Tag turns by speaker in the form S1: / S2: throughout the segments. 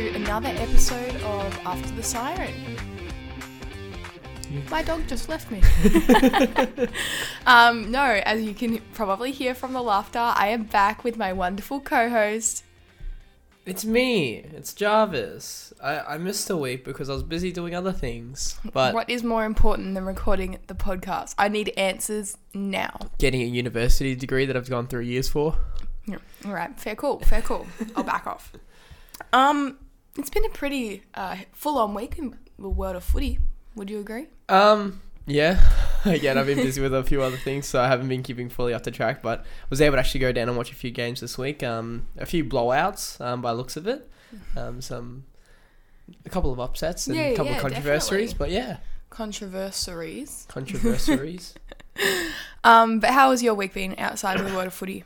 S1: to another episode of After the Siren. My dog just left me. um, no, as you can probably hear from the laughter, I am back with my wonderful co-host.
S2: It's me. It's Jarvis. I, I missed a week because I was busy doing other things. But
S1: what is more important than recording the podcast? I need answers now.
S2: getting a university degree that I've gone three years for.
S1: Yeah. All right, fair call, fair call. I'll back off. Um, it's been a pretty uh, full-on week in the world of footy. Would you agree?
S2: Um, yeah. Again, I've been busy with a few other things, so I haven't been keeping fully up to track. But was able to actually go down and watch a few games this week. Um, a few blowouts, um, by looks of it. Um, some, a couple of upsets and
S1: Yeah,
S2: a couple
S1: yeah,
S2: of controversies.
S1: definitely.
S2: But yeah,
S1: Controversies.
S2: controversies.
S1: Um, but how has your week been outside of the world of footy?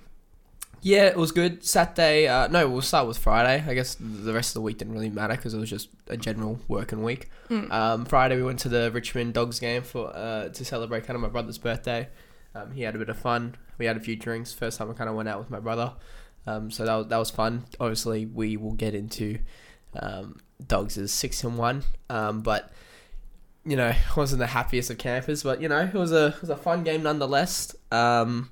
S2: Yeah, it was good. Saturday, uh, no, we'll start with Friday. I guess the rest of the week didn't really matter because it was just a general working week.
S1: Mm.
S2: Um, Friday, we went to the Richmond Dogs game for uh, to celebrate kind of my brother's birthday. Um, he had a bit of fun. We had a few drinks. First time I kind of went out with my brother, um, so that was, that was fun. Obviously, we will get into um, Dogs is six and one, um, but you know, wasn't the happiest of campers, but you know, it was a it was a fun game nonetheless. Um,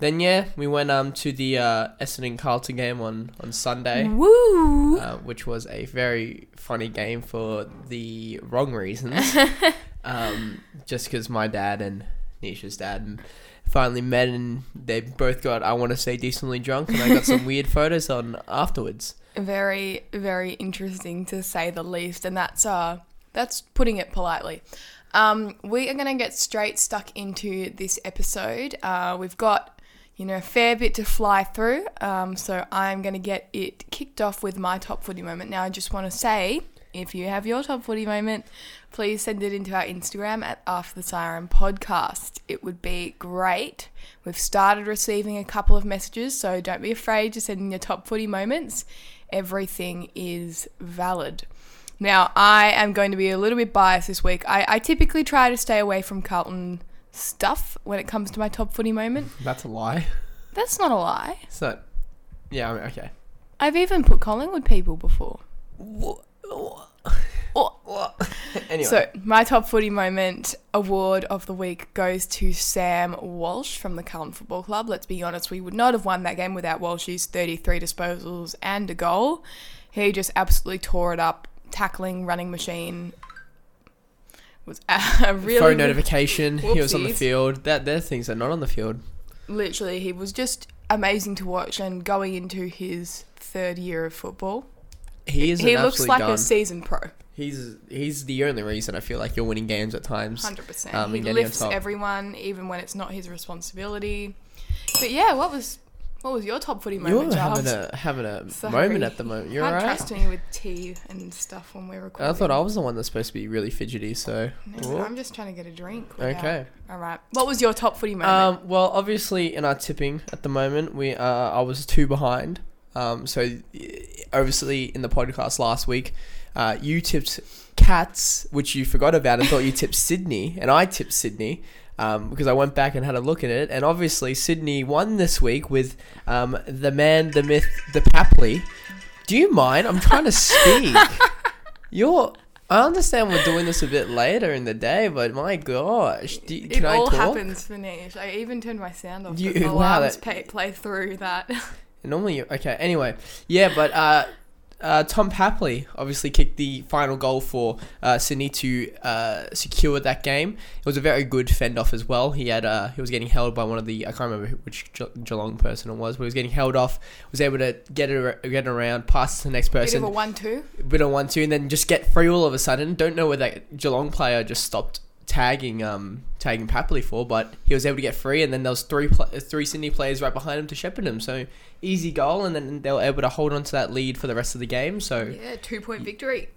S2: then yeah, we went um to the uh, Essendon Carlton game on on Sunday,
S1: Woo!
S2: uh, which was a very funny game for the wrong reasons. um, just because my dad and Nisha's dad finally met and they both got I want to say decently drunk, and I got some weird photos on afterwards.
S1: very, very interesting to say the least, and that's uh, that's putting it politely. Um, we are gonna get straight stuck into this episode. Uh, we've got you know a fair bit to fly through, um, so I'm gonna get it kicked off with my top footy moment. Now, I just want to say, if you have your top footy moment, please send it into our Instagram at After the Siren Podcast. It would be great. We've started receiving a couple of messages, so don't be afraid to send in your top footy moments. Everything is valid. Now, I am going to be a little bit biased this week. I, I typically try to stay away from Carlton stuff when it comes to my top footy moment.
S2: That's a lie.
S1: That's not a lie.
S2: So, yeah, I mean, okay.
S1: I've even put Collingwood people before. Oh.
S2: anyway,
S1: So, my top footy moment award of the week goes to Sam Walsh from the Carlton Football Club. Let's be honest, we would not have won that game without Walsh's 33 disposals and a goal. He just absolutely tore it up, tackling, running machine. Was a really
S2: phone notification. He was on the field. That there are things that are not on the field.
S1: literally he was just amazing to watch and going into his third year of football.
S2: He is.
S1: he looks like
S2: gun.
S1: a seasoned pro.
S2: He's he's the only reason I feel like you're winning games at times.
S1: Hundred percent.
S2: Um,
S1: he
S2: getting on
S1: lifts everyone, even when it's not his responsibility. But yeah, what was what was your top footy moment,
S2: You're having a having a
S1: Sorry.
S2: moment at the moment. You're
S1: Can't
S2: alright.
S1: trust me with tea and stuff when we're recording.
S2: I thought I was the one that's supposed to be really fidgety. So
S1: No, I'm just trying to get a drink. without-
S2: okay.
S1: All right. What was your top footy moment?
S2: Um, well, obviously in our tipping at the moment, we uh, I was two behind. Um, so obviously in the podcast last week, uh, you tipped Cats, which you forgot about and thought you tipped Sydney, and I tipped Sydney. Um, because I went back and had a look at it, and obviously Sydney won this week with um, the man, the myth, the Papley. Do you mind? I'm trying to speak. You're. I understand we're doing this a bit later in the day, but my gosh, do,
S1: it all happens for Nish. I even turned my sound off.
S2: You- wow,
S1: alarms
S2: that-
S1: play, play through that.
S2: Normally, you okay. Anyway, yeah, but uh, uh, Tom Papley obviously kicked the final goal for uh, Sydney to uh, secure that game. It was a very good fend off as well. He had uh, he was getting held by one of the I can't remember which Ge- Geelong person it was, but he was getting held off. Was able to get it get around, pass to the next
S1: Bit
S2: person,
S1: of a one-two.
S2: bit of one two, and then just get free all of a sudden. Don't know where that Geelong player just stopped tagging um tagging Papley for, but he was able to get free, and then there was three pla three Sydney players right behind him to shepherd him. So easy goal, and then they were able to hold on to that lead for the rest of the game. So
S1: Yeah, two-point victory.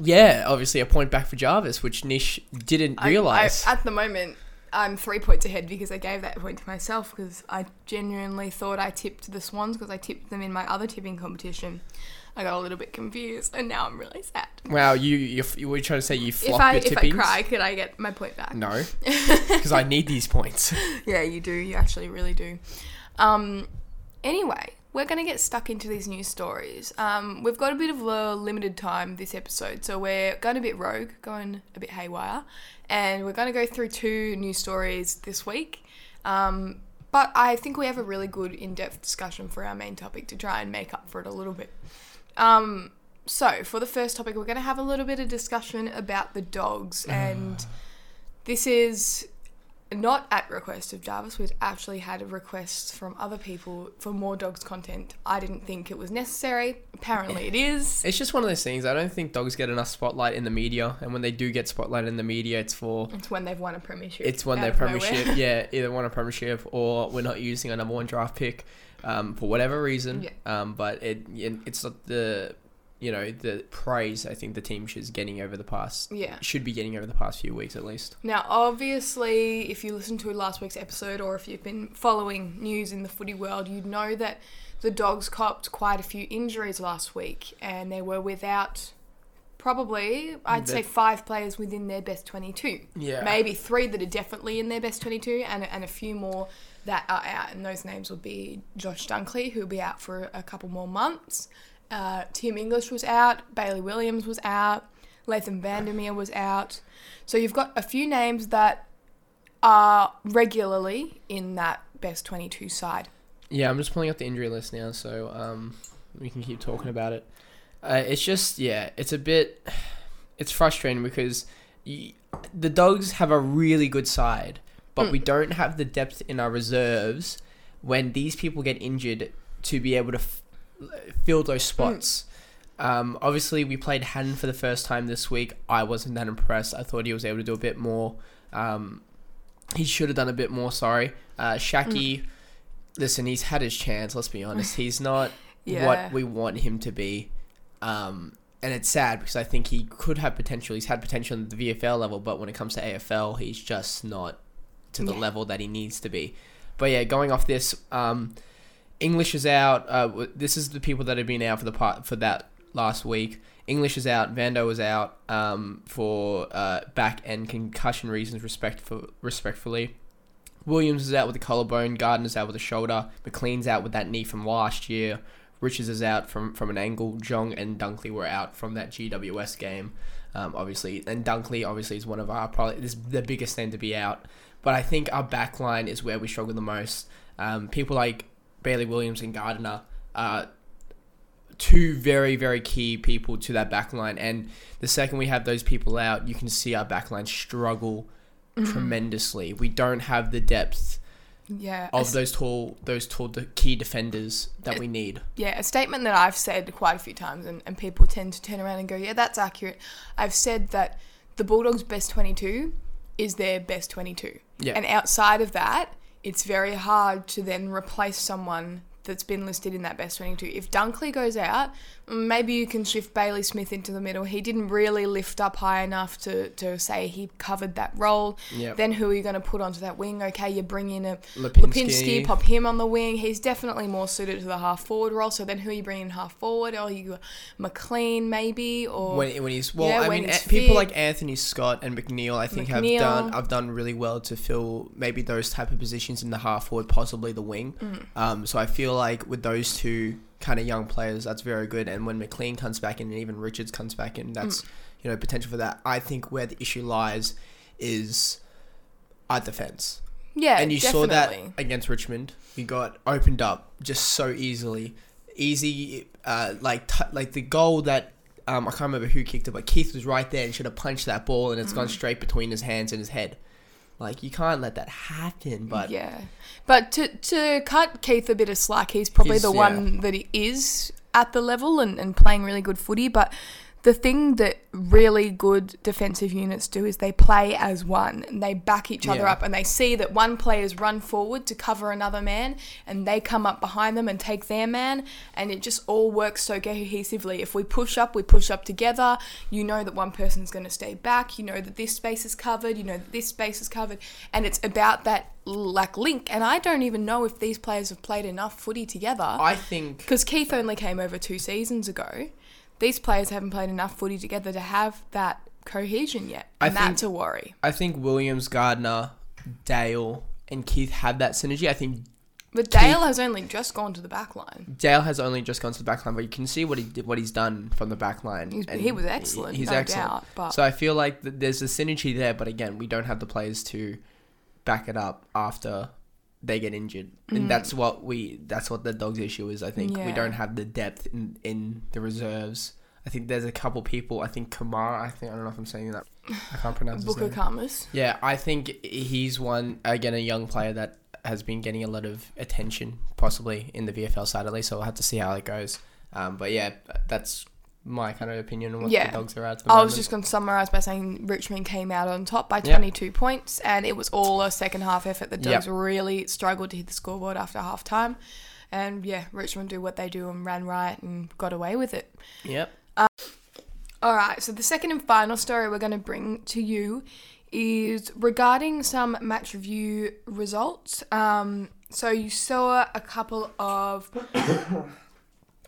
S2: yeah, obviously a point back for Jarvis, which Nish didn't
S1: I-
S2: realize.
S1: I, at the moment, I'm three points ahead because I gave that point to myself because I genuinely thought I tipped the Swans because I tipped them in my other tipping competition. I got a little bit confused and now I'm really sad.
S2: wow, you you, you were trying to say you
S1: If
S2: flopped
S1: I
S2: your
S1: if I
S2: tippings?
S1: cry, could I get my point back?
S2: No, because I need these points.
S1: Yeah, you do. You actually really do. Um, anyway, we're going to get stuck into these news stories. Um, we've got a bit of a limited time this episode, so we're going a bit rogue, going a bit haywire, and we're going to go through two news stories this week. Um, but I think we have a really good in depth discussion for our main topic to try and make up for it a little bit. Um, so, for the first topic, we're going to have a little bit of discussion about the dogs, and this is not at request of Jarvis. We've actually had requests from other people for more dogs content. I didn't think it was necessary. Apparently, it is.
S2: It's just one of those things. I don't think dogs get enough spotlight in the media, and when they do get spotlight in the media, it's for
S1: It's when they've won a premiership.
S2: it's when
S1: out
S2: they
S1: of nowhere.
S2: premiership. yeah, either won a premiership or we're not using a number one draft pick um, for whatever reason.
S1: Yeah.
S2: Um, but it it's not the you know the praise I think the team is getting over the past
S1: Yeah.
S2: should be getting over the past few weeks at least.
S1: Now, obviously, if you listened to last week's episode or if you've been following news in the footy world, you'd know that the Dogs copped quite a few injuries last week and they were without probably, I'd say, five players within their best 22.
S2: Yeah.
S1: Maybe three that are definitely in their best 22 and, and a few more that are out. And those names would be Josh Dunkley, who'll be out for a couple more months. Uh, Tim English was out. Bailey Williams was out. Laitham Vandermeer was out. So you've got a few names that are regularly in that best 22 side.
S2: Yeah, I'm just pulling up the injury list now, so um, we can keep talking about it. Uh, it's just yeah, it's a bit, it's frustrating because y- the dogs have a really good side, but we don't have the depth in our reserves when these people get injured to be able to f- fill those spots. Um, obviously, we played Haddon for the first time this week. I wasn't that impressed. I thought he was able to do a bit more. Um, he should have done a bit more. Sorry, uh, Shaki. Listen, he's had his chance. Let's be honest. He's not
S1: Yeah.
S2: what we want him to be. Um, and it's sad because I think he could have potential. He's had potential at the VFL level, but when it comes to AFL, he's just not to the
S1: Yeah.
S2: level that he needs to be. But yeah, going off this, um, English is out. Uh, this is the people that have been out for the part for that last week. English is out. Vando is out um, for uh, back and concussion reasons. Respect for respectfully. Williams is out with a collarbone. Gardner's out with a shoulder. McLean's out with that knee from last year. Richards is out from, from an ankle. Jong and Dunkley were out from that GWS game, um, obviously. And Dunkley, obviously, is one of our probably this is the biggest name to be out. But I think our back line is where we struggle the most. Um, people like Bailey Williams and Gardner are two very, very key people to that back line. And the second we have those people out, you can see our back line struggle tremendously. We don't have the depth
S1: Yeah.
S2: of
S1: a-
S2: those tall those tall de- key defenders that we need.
S1: Yeah, a statement that I've said quite a few times, and, and people tend to turn around and go, yeah, that's accurate. I've said that the Bulldogs' best 22 is their best 22.
S2: Yeah.
S1: And outside of that, it's very hard to then replace someone that's been listed in that best 22. If Dunkley goes out, maybe you can shift Bailey Smith into the middle. He didn't really lift up high enough to, to say he covered that role.
S2: Yep.
S1: Then who are you going to put onto that wing? Okay, you bring in a
S2: Lipinski.
S1: Lipinski, pop him on the wing. He's definitely more suited to the half forward role. So then who are you bringing in half forward? Or you McLean maybe or
S2: When, when he's well,
S1: Yeah,
S2: I mean, a- people like Anthony Scott and McNeil, I think
S1: McNeil.
S2: have done. I've done really well to fill maybe those type of positions in the half forward, possibly the wing.
S1: Mm.
S2: Um, so I feel like with those two kind of young players, that's very good. And when McLean comes back in, and even Richards comes back in, that's
S1: Mm.
S2: you know potential for that. I think where the issue lies is our defense.
S1: yeah,
S2: and you
S1: definitely.
S2: saw that against Richmond. We got opened up just so easily, easy. Uh, like t- like the goal that um, I can't remember who kicked it, but Keath was right there and should have punched that ball, and it's gone
S1: Mm.
S2: straight between his hands and his head. Like you can't let that happen. But
S1: yeah, but to to cut Keath a bit of slack, he's probably
S2: He's-
S1: the
S2: yeah.
S1: one that he is at the level and, and playing really good footy. But the thing that really good defensive units do is they play as one and they back each other
S2: Yeah.
S1: up and they see that one player's run forward to cover another man and they come up behind them and take their man and it just all works so cohesively. If we push up, we push up together. You know that one person's going to stay back. You know that this space is covered. You know that this space is covered. And it's about that like link. And I don't even know if these players have played enough footy together.
S2: I think
S1: Because Keath only came over two seasons ago. These players haven't played enough footy together to have that cohesion yet.
S2: I
S1: And
S2: think-
S1: that's a worry.
S2: I think Williams, Gardner, Dale, and Keath have that synergy. I think
S1: But Dale has only just gone to the back line.
S2: Dale has only just gone to the back line, but you can see what he did, what he's done from the back line.
S1: He was excellent.
S2: He's
S1: no
S2: excellent.
S1: Doubt, but
S2: So I feel like th- there's a synergy there, but again, we don't have the players to back it up after they get injured, and
S1: Mm.
S2: that's what we that's what the dogs' issue is. I think we don't have the depth in in the reserves. I think there's a couple people. I think Kamara. I think I don't know if I'm saying that. I can't pronounce his
S1: Buku
S2: name.
S1: Khamis.
S2: Yeah, I think he's one again a young player that has been getting a lot of attention, possibly in the VFL side at least. So we'll have to see how it goes. Um, but yeah, that's my kind of opinion on what
S1: Yeah.
S2: the dogs are at. the
S1: I was just going to summarise by saying Richmond came out on top by
S2: Yep.
S1: 22 points, and it was all a second half effort. The Dogs
S2: Yep.
S1: really struggled to hit the scoreboard after half time. And yeah, Richmond do what they do and ran right and got away with it.
S2: Yep.
S1: All right, so the second and final story we're going to bring to you is regarding some match review results. Um, so you saw a couple of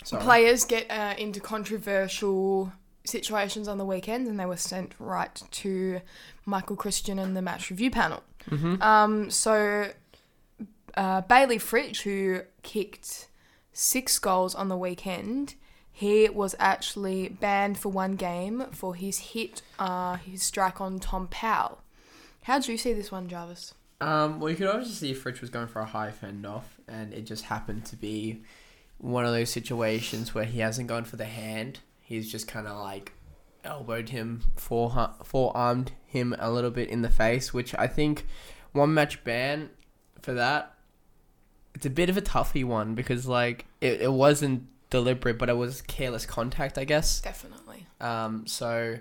S2: Sorry.
S1: players get uh, into controversial situations on the weekends, and they were sent right to Michael Christian and the match review panel.
S2: Mm-hmm.
S1: Um, so uh, Bailey Fritsch, who kicked six goals on the weekend, he was actually banned for one game for his hit, uh, his strike on Tom Powell. How did you see this one, Jarvis?
S2: Um, well, you could obviously see Fritsch was going for a high fend off, and it just happened to be one of those situations where he hasn't gone for the hand. He's just kind of like elbowed him, fore forearmed him a little bit in the face, which I think one match ban for that. It's a bit of a toughy one because like it, it wasn't deliberate, but it was careless contact, I guess.
S1: Definitely.
S2: Um, so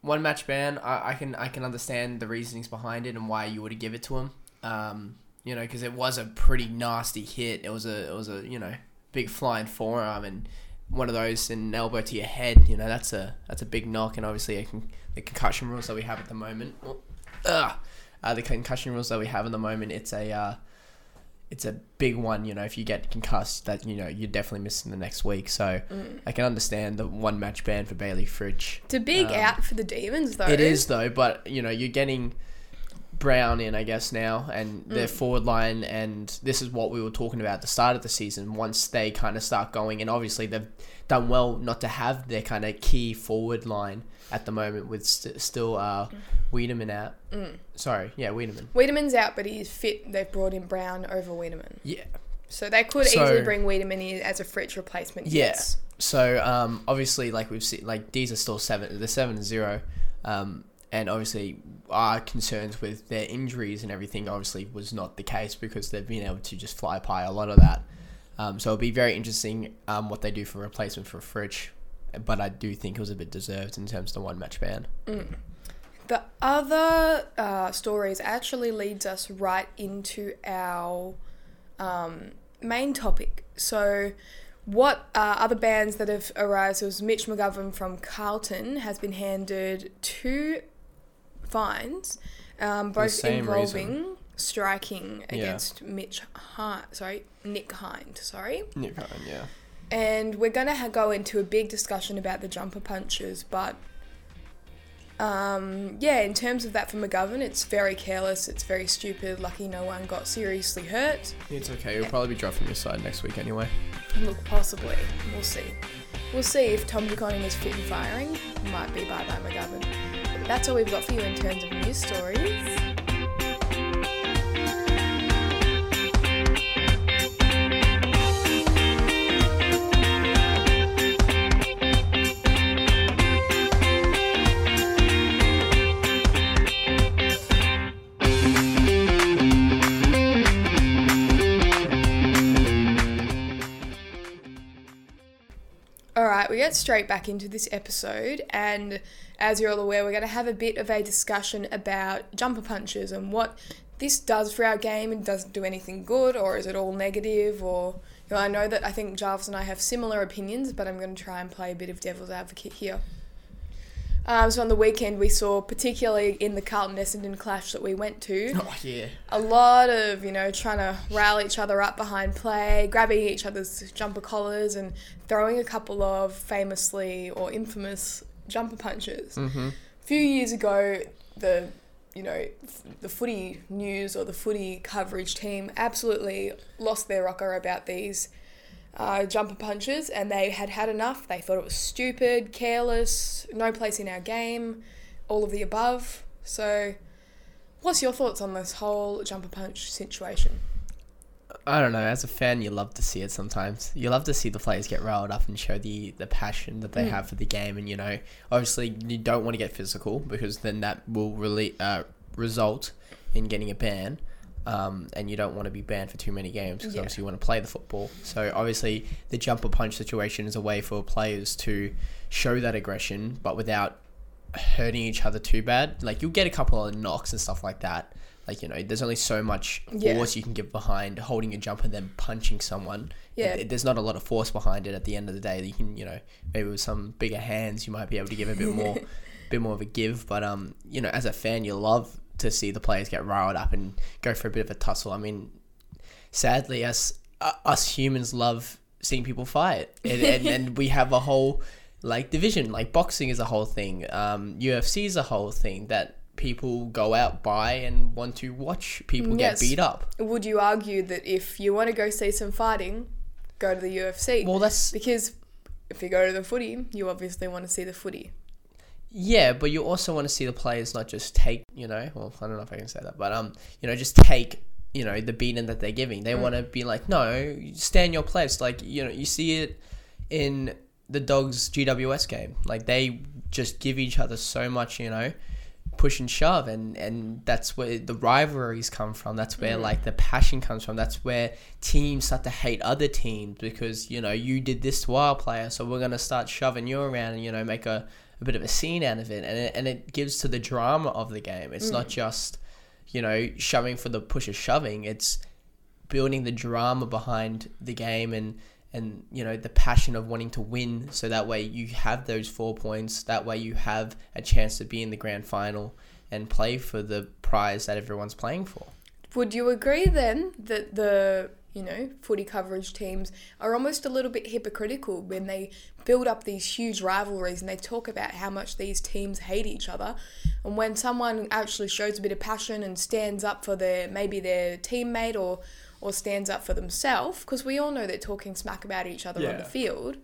S2: one match ban, I, I can I can understand the reasonings behind it and why you would give it to him. Um, you know, because it was a pretty nasty hit. It was a it was a you know big flying forearm and one of those and an elbow to your head. You know, that's a that's a big knock. And obviously, I can, the concussion rules that we have at the moment. Uh, the concussion rules that we have at the moment, it's a uh, it's a big one. You know, if you get concussed, that you know you're definitely missing the next week. So
S1: Mm.
S2: I can understand the one match ban for Bailey Fritsch.
S1: It's a big
S2: Um,
S1: out for the Demons, though.
S2: It is though, but you know you're getting Brown in, I guess now, and their
S1: Mm.
S2: forward line, and this is what we were talking about at the start of the season. Once they kind of start going, and obviously they've done well not to have their kind of key forward line at the moment with st- still uh, Weideman out.
S1: Mm.
S2: Sorry, yeah, Weideman.
S1: Weideman's out, but he's fit. They've brought in Brown over Weideman.
S2: Yeah,
S1: So they could
S2: So-
S1: easily bring Weideman in as a Fritsch replacement.
S2: Yeah.
S1: Yes.
S2: So um, obviously, like we've seen, like these are still seven. The seven zero, um, and obviously our concerns with their injuries and everything obviously was not the case because they've been able to just fly by a lot of that. Um, so it'll be very interesting um, what they do for replacement for Fritsch, but I do think it was a bit deserved in terms of the one match ban.
S1: Mm. The other uh, stories actually leads us right into our um, main topic. So, what uh, other bands that have arisen was Mitch McGovern from Carlton has been handed two fines, um, both involving striking
S2: Yeah.
S1: against Mitch Hind, sorry, Nick Hind, sorry.
S2: yeah.
S1: And we're going to ha- go into a big discussion about the jumper punches, but um, yeah, in terms of that for McGovern, it's very careless, it's very stupid. Lucky no one got seriously hurt.
S2: It's okay. You'll probably be dropped from your side next week anyway.
S1: Look, possibly. We'll see. We'll see if Tom Buchanan is fit and firing. Might be bye bye McGovern. That's all we've got for you in terms of news stories. Get straight back into this episode, and as you're all aware, we're going to have a bit of a discussion about jumper punches and what this does for our game and does it do anything good, or is it all negative? Or you know, I know that I think Jarvis and I have similar opinions, but I'm going to try and play a bit of devil's advocate here. Um, so on the weekend, we saw, particularly in the Carlton Essendon clash that we went to,
S2: Oh yeah.
S1: a lot of you know trying to rile each other up behind play, grabbing each other's jumper collars, and throwing a couple of famously or infamous jumper punches.
S2: Mm-hmm.
S1: A few years ago, the you know, the footy news or the footy coverage team absolutely lost their rocker about these uh, jumper punches and they had had enough. They thought it was stupid, careless, no place in our game, all of the above. So, what's your thoughts on this whole jumper punch situation?
S2: I don't know. As a fan, you love to see it sometimes. You love to see the players get riled up and show the, the passion that they
S1: Mm.
S2: have for the game. And, you know, obviously, you don't want to get physical because then that will really uh, result in getting a ban. Um, and you don't want to be banned for too many games because
S1: Yeah.
S2: obviously you want to play the football. So, obviously, the jumper punch situation is a way for players to show that aggression, but without hurting each other too bad. Like, you'll get a couple of knocks and stuff like that. Like, you know, there's only so much
S1: Yeah.
S2: force you can give behind holding a jump and then punching someone.
S1: Yeah.
S2: It- it- there's not a lot of force behind it at the end of the day. You can, you know, maybe with some bigger hands, you might be able to give a bit more, bit more of a give. But um, you know, as a fan, you love to see the players get riled up and go for a bit of a tussle. I mean, sadly, us uh, us humans love seeing people fight, and, and, and we have a whole like division. Like boxing is a whole thing. Um, UFC is a whole thing that people go out by and want to watch people
S1: Yes.
S2: get beat up.
S1: Would you argue that if you want to go see some fighting, go to the UFC?
S2: Well, that's
S1: because if you go to the footy, you obviously want to see the footy.
S2: Yeah, but you also want to see the players not just take, you know, well, I don't know if I can say that, but um, you know, just take, you know, the beating that they're giving. They want to be like, no, stand your place. Like, you know, you see it in the dogs GWS game. Like they just give each other so much, you know, push and shove, and and that's where the rivalries come from. That's where like the passion comes from. That's where teams start to hate other teams because you know you did this to our player, so we're gonna start shoving you around and you know make a a bit of a scene out of it, and it, and it gives to the drama of the game. It's not mm. just, you know, shoving for the push of shoving. It's building the drama behind the game and and you know the passion of wanting to win. So that way you have those four points. That way you have a chance to be in the grand final and play for the prize that everyone's playing for.
S1: Would you agree then that the you know footy coverage teams are almost a little bit hypocritical when they build up these huge rivalries and they talk about how much these teams hate each other, and when someone actually shows a bit of passion and stands up for their maybe their teammate or or stands up for themselves, because we all know they're talking smack about each other on the field.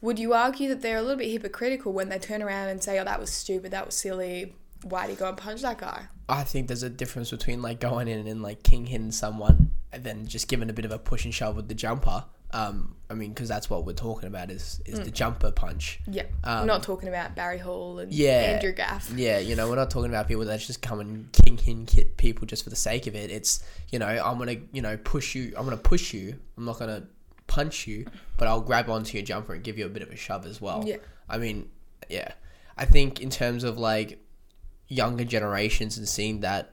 S1: Would you argue that they're a little bit hypocritical when they turn around and say, "Oh, that was stupid, that was silly. Why'd he go and punch that guy?"
S2: I think there's a difference between like going in and like king hitting someone then just giving a bit of a push and shove with the jumper. Um, I mean, because that's what we're talking about is is the jumper punch.
S1: Yeah,
S2: Um,
S1: we're not talking about Barry Hall and
S2: Yeah.
S1: Andrew Gaff.
S2: Yeah, you know, we're not talking about people that just come and hit kit people just for the sake of it. It's you know, I'm gonna you know push you. I'm gonna push you. I'm not gonna punch you, but I'll grab onto your jumper and give you a bit of a shove as well.
S1: Yeah.
S2: I mean, yeah, I think in terms of like younger generations and seeing that.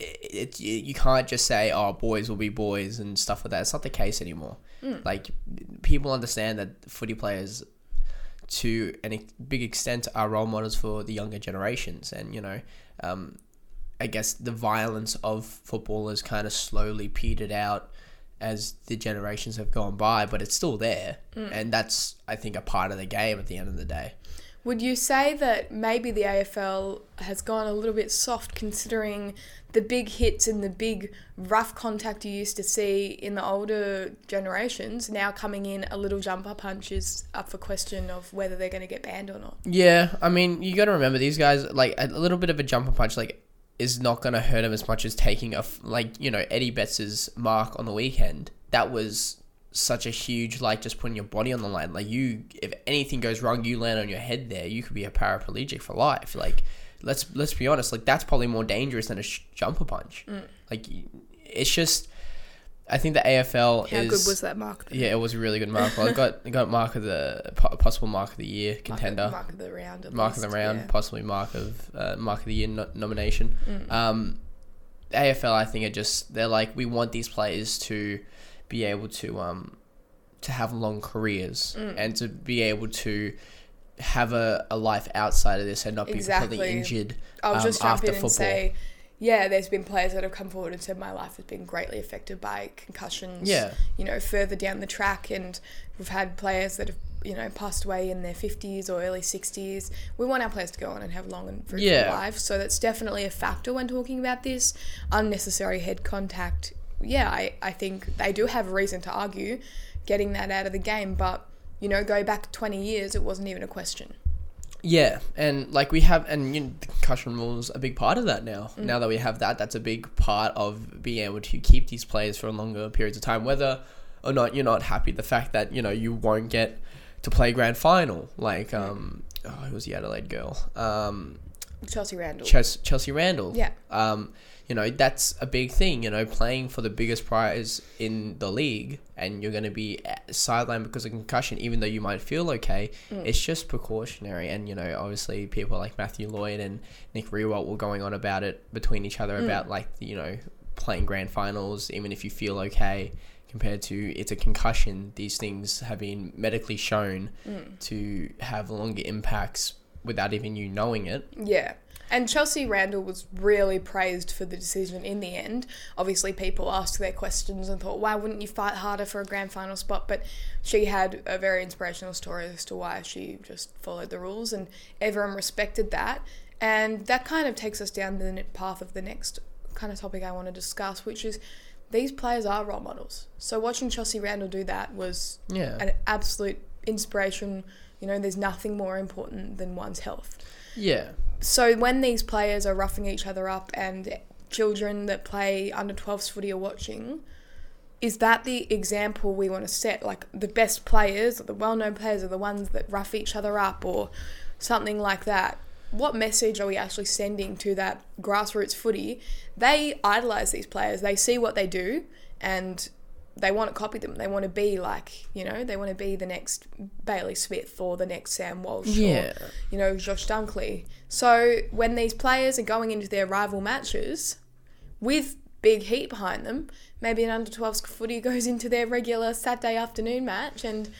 S2: It, it, you can't just say oh boys will be boys and stuff like that. It's not the case anymore. Like people understand that footy players to an ex- big extent are role models for the younger generations. And you know um, i guess the violence of football has kind of slowly petered out as the generations have gone by but it's still there. And that's i think a part of the game at the end of the day
S1: Would you say that maybe the AFL has gone a little bit soft considering the big hits and the big rough contact you used to see in the older generations now coming in a little jumper punch is up for question of whether they're going to get banned or not?
S2: Yeah, I mean, you got to remember these guys. Like a little bit of a jumper punch, like is not going to hurt him as much as taking a like you know Eddie Betts's mark on the weekend. That was such a huge like just putting your body on the line. Like you, if anything goes wrong, you land on your head there. You could be a paraplegic for life. Like let's let's be honest. Like that's probably more dangerous than a sh- jumper punch. Like it's just. I think the AFL
S1: How
S2: is
S1: good was that mark?
S2: yeah, it was a really good mark. Well, it got got mark of the po- possible mark of the year
S1: Mark of-
S2: contender
S1: Mark of the round.
S2: mark of the round,
S1: yeah.
S2: possibly mark of uh, mark of the year no- nomination.
S1: Mm.
S2: Um, AFL, I think, are just they're like we want these players to be able to um to have long careers
S1: Mm.
S2: and to be able to have a, a life outside of this and not be
S1: Exactly.
S2: completely injured.
S1: I'll
S2: um,
S1: just jump
S2: after
S1: in and
S2: football.
S1: say, yeah, there's been players that have come forward and said my life has been greatly affected by concussions.
S2: Yeah.
S1: You know, further down the track, and we've had players that have you know, passed away in their 50s or early 60s. We want our players to go on and have long and fruitful
S2: Yeah.
S1: lives. So that's definitely a factor when talking about this. Unnecessary head contact. Yeah, I, I think they do have a reason to argue getting that out of the game. But, you know, go back 20 years, it wasn't even a question.
S2: Yeah, and like we have, and you know, the concussion rules a big part of that now. Now that we have that, that's a big part of being able to keep these players for longer periods of time, whether or not you're not happy. The fact that you know you won't get to play grand final, like um, oh, it was the Adelaide girl, um,
S1: Chelsea Randall.
S2: Ches- Chelsea Randall.
S1: Yeah.
S2: Um, you know that's a big thing. You know, playing for the biggest prize in the league, and you're going to be sidelined because of concussion, even though you might feel okay. Mm. It's just precautionary, and you know, obviously, people like Matthew Lloyd and Nick Riewoldt were going on about it between each other mm. about like you know playing grand finals, even if you feel okay. Compared to it's a concussion, these things have been medically shown mm. to have longer impacts without even you knowing it.
S1: Yeah. And Chelsea Randall was really praised for the decision in the end. Obviously, people asked their questions and thought, why wouldn't you fight harder for a grand final spot? But she had a very inspirational story as to why she just followed the rules, and everyone respected that. And that kind of takes us down the path of the next kind of topic I want to discuss, which is these players are role models. So watching Chelsea Randall do that was
S2: Yeah.
S1: an absolute inspiration. You know, there's nothing more important than one's health
S2: Yeah.
S1: So when these players are roughing each other up and children that play under 12s footy are watching is that the example we want to set? Like the best players or the well-known players are the ones that rough each other up or something like that. What message are we actually sending to that grassroots footy? They idolize these players. They see what they do and they want to copy them they want to be like you know they want to be the next bailey smith or the next sam walsh or
S2: Yeah.
S1: you know, Josh Dunkley. So when these players are going into their rival matches with big heat behind them, maybe an under 12s footy goes into their regular Saturday afternoon match and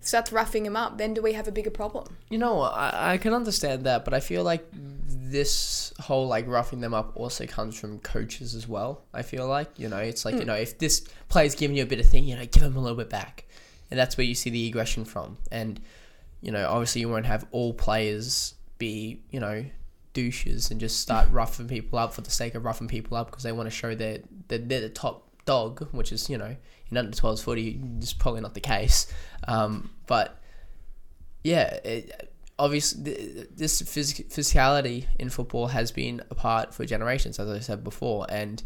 S1: starts roughing them up, then do we have a bigger problem?
S2: You know? I, I can understand that, but I feel like this whole like roughing them up also comes from coaches as well. I feel like you know it's like you know if this player's giving you a bit of thing, you know, give him a little bit back, and that's where you see the aggression from. And you know, obviously, you won't have all players be you know douches and just start roughing people up for the sake of roughing people up because they want to show that they're, they're the top dog, which is you know in under 12s footy is probably not the case. Um, but yeah, it, obviously th- this phys- physicality in football has been a part for generations, as I said before, and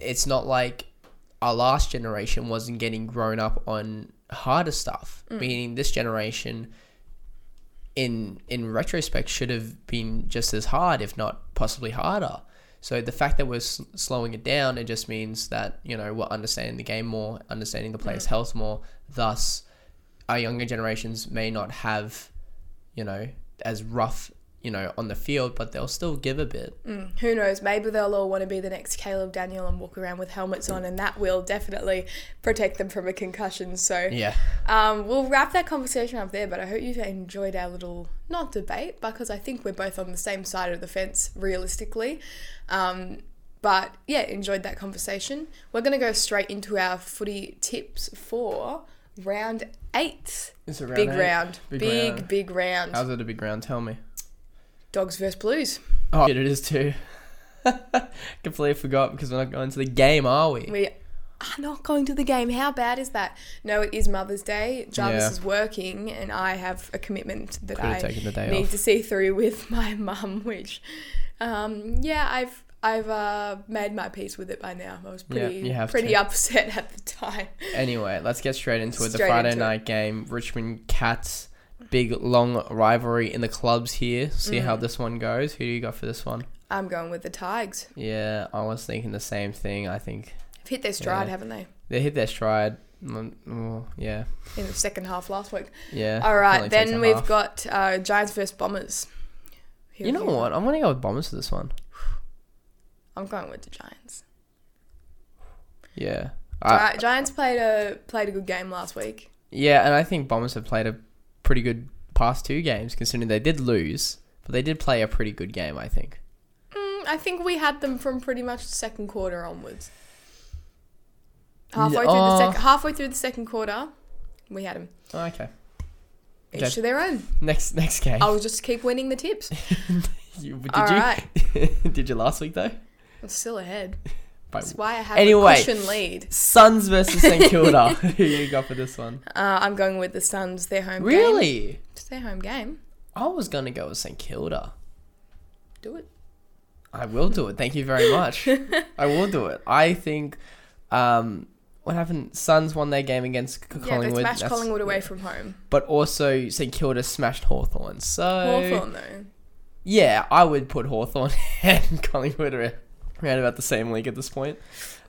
S2: it's not like our last generation wasn't getting grown up on harder stuff. Mm. Meaning this generation, in in retrospect, should have been just as hard, if not possibly harder. So the fact that we're slowing it down, it just means that you know we're understanding the game more, understanding the player's mm. health more. Thus, our younger generations may not have, you know, as rough, you know, on the field, but they'll still give a bit.
S1: Mm, who knows? Maybe they'll all want to be the next Caleb Daniel and walk around with helmets on, and that will definitely protect them from a concussion. So
S2: Yeah.
S1: Um, we'll wrap that conversation up there, but I hope you've enjoyed our little, not debate, because I think we're both on the same side of the fence realistically. Um, but yeah, enjoyed that conversation. We're going to go straight into our footy tips for round eight.
S2: It's a
S1: big round.
S2: Big
S1: Big,
S2: round.
S1: big round.
S2: How's it a big round? Tell me.
S1: Dogs versus Blues.
S2: Oh, shit, it is too. Completely forgot because we're not going to the game, are we?
S1: We are not going to the game. How bad is that? No, it is Mother's Day. Jarvis
S2: Yeah.
S1: is working, and I have a commitment that
S2: Could have
S1: I
S2: taken the day
S1: need
S2: off.
S1: to see through with my mum. Which, um, yeah, I've I've uh, made my peace with it by now. I was
S2: Yeah,
S1: pretty
S2: have
S1: pretty
S2: to.
S1: upset at the time.
S2: Anyway, let's get straight into it. The Friday
S1: into it.
S2: night game, Richmond Cats, big long rivalry in the clubs here. See how
S1: Mm.
S2: this one goes. Who do you got for this one?
S1: I'm going with the Tigers.
S2: Yeah, I was thinking the same thing. I think
S1: They've hit their stride,
S2: Yeah.
S1: haven't they?
S2: they hit their stride. Mm, oh, yeah,
S1: In the second half last week.
S2: yeah.
S1: All right, then we've
S2: half.
S1: got uh, Giants versus Bombers. Who
S2: You know what? I'm gonna go with Bombers for this one.
S1: I'm going with the Giants.
S2: Yeah. I,
S1: Gi- Giants played a played a good game last week.
S2: yeah, and I think Bombers have played a pretty good past two games, considering they did lose, but they did play a pretty good game. I think.
S1: Mm, I think we had them from pretty much the second quarter onwards. Halfway through the
S2: uh,
S1: second halfway through the second quarter, we had them.
S2: Oh, okay.
S1: Each
S2: Okay.
S1: to their own.
S2: Next next game.
S1: I'll just keep winning the tips.
S2: You- did
S1: All
S2: you?
S1: right.
S2: did you last week though?
S1: I'm still ahead. That's why I have
S2: Anyway.
S1: a cushion lead.
S2: Suns versus St Kilda. Who you got for this one?
S1: Uh, I'm going with the Suns. Their home game.
S2: Really?
S1: It's their home game.
S2: I was gonna go with St Kilda.
S1: Do it.
S2: I will do it. Thank you very much. I will do it. I think. Um, what happened? Suns won their game against C-
S1: Yeah, they
S2: Collingwood.
S1: smashed
S2: That's-
S1: Collingwood away from home.
S2: But also St Kilda smashed Hawthorn. So
S1: Hawthorn though.
S2: yeah, I would put Hawthorn and Collingwood around, at about the same league at this point.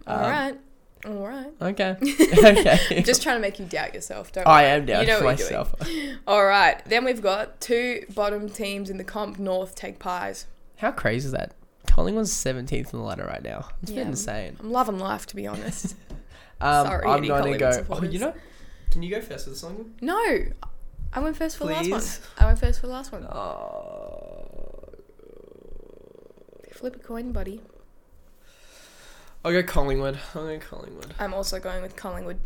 S1: All
S2: Um,
S1: right. All right.
S2: Okay. okay.
S1: Just trying to make you doubt yourself. Don't
S2: I
S1: worry.
S2: am down
S1: You know
S2: for
S1: what you're doing.
S2: myself.
S1: All right. Then we've got two bottom teams in the comp. North take pies.
S2: How crazy is that? Collingwood's 17th in the ladder right now. It's
S1: Yeah.
S2: been insane.
S1: I'm loving life, to be honest.
S2: Um,
S1: Sorry,
S2: I'm going to go. Oh, you know, can you go first for the song?
S1: no, I went first for the last one. I went first for the last one.
S2: Oh.
S1: Flip a coin, buddy.
S2: I'll go Collingwood. I'll go Collingwood.
S1: I'm also going with Collingwood.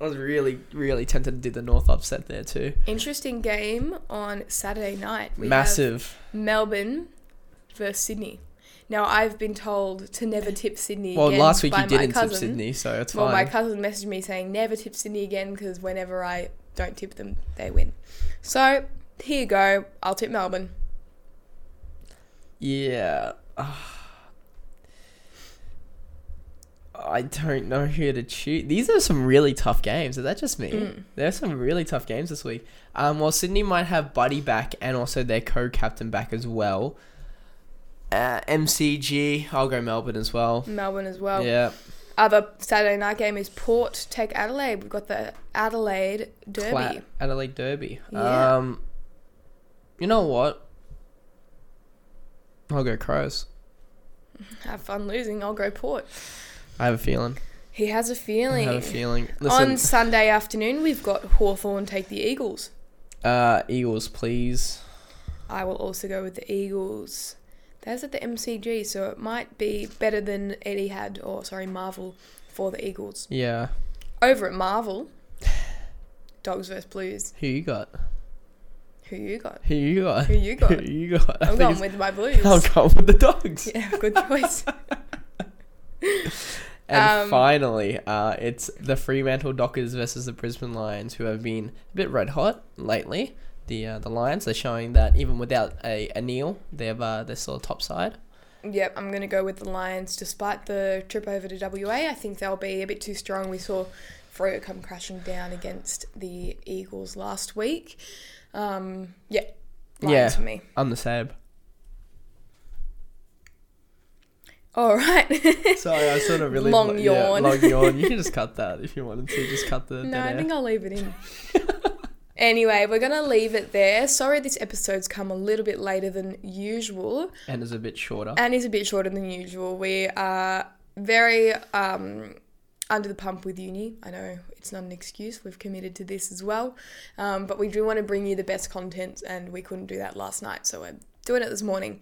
S2: I was really, really tempted to do the North upset there too.
S1: Interesting game on Saturday night. We
S2: Massive.
S1: Melbourne versus Sydney. Now I've been told to never tip Sydney
S2: Well,
S1: again
S2: last week
S1: by
S2: you didn't
S1: my
S2: tip
S1: cousin.
S2: Sydney, so it's fine.
S1: Well, my cousin messaged me saying never tip Sydney again because whenever I don't tip them, they win. So here you go. I'll tip Melbourne.
S2: yeah. Ah. I don't know who to choose. These are some really tough games. Is that just me?
S1: Mm.
S2: There's some really tough games this week. Um, well, Sydney might have Buddy back and also their co-captain back as well. Uh, MCG, I'll go Melbourne as well.
S1: Melbourne as well.
S2: yeah,
S1: Other Saturday night game is Port take Adelaide. We've got the Adelaide Derby.
S2: Cla- Adelaide Derby.
S1: Yeah.
S2: Um, you know what? I'll go Crows.
S1: Have fun losing. I'll go Port.
S2: I have a feeling.
S1: He has a feeling.
S2: I have a feeling. Listen,
S1: On Sunday afternoon, we've got Hawthorn take the Eagles.
S2: uh, Eagles, please.
S1: I will also go with the Eagles. That's at the MCG, so it might be better than Etihad, or sorry, Marvel for the Eagles.
S2: Yeah.
S1: Over at Marvel, Dogs vs Blues.
S2: Who you got?
S1: Who you got?
S2: Who you got?
S1: Who you got?
S2: Who you got? I
S1: I'm
S2: think
S1: going
S2: it's-
S1: with my Blues.
S2: I'm going with the dogs.
S1: Yeah, good choice.
S2: And
S1: Um,
S2: finally, uh, it's the Fremantle Dockers versus the Brisbane Lions, who have been a bit red hot lately. The uh, the Lions they're showing that even without a, a Neale, they've uh, they're still a top side.
S1: Yep, I'm going to go with the Lions despite the trip over to WA. I think they'll be a bit too strong. We saw Freo come crashing down against the Eagles last week. Um, yeah, Lions
S2: Yeah.
S1: for me.
S2: I'm the same.
S1: All right.
S2: Sorry, I sort of really
S1: Long
S2: yeah,
S1: yawn.
S2: long yawn. You can just cut that if you wanted to. Just cut the.
S1: no, I think I'll leave it in. anyway, we're going to leave it there. Sorry this episode's come a little bit later than usual.
S2: and is a bit shorter.
S1: and is a bit shorter than usual. We are very um, under the pump with uni. I know it's not an excuse. We've committed to this as well, um, but we do want to bring you the best content, and we couldn't do that last night, so we're doing it this morning.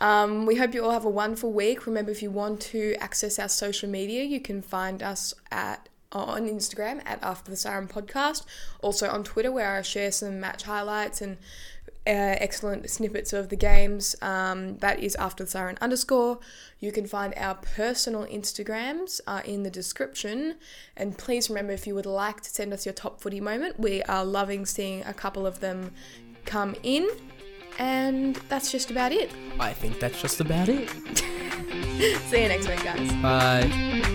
S1: Um, we hope you all have a wonderful week. Remember, if you want to access our social media, you can find us at on Instagram at After the Siren Podcast. Also on Twitter, where I share some match highlights and uh, excellent snippets of the games. Um, that is After the Siren underscore. You can find our personal Instagrams uh, in the description. And please remember, if you would like to send us your top footy moment, we are loving seeing a couple of them come in. And that's just about it.
S2: I think that's just about it.
S1: See you next week, guys.
S2: Bye.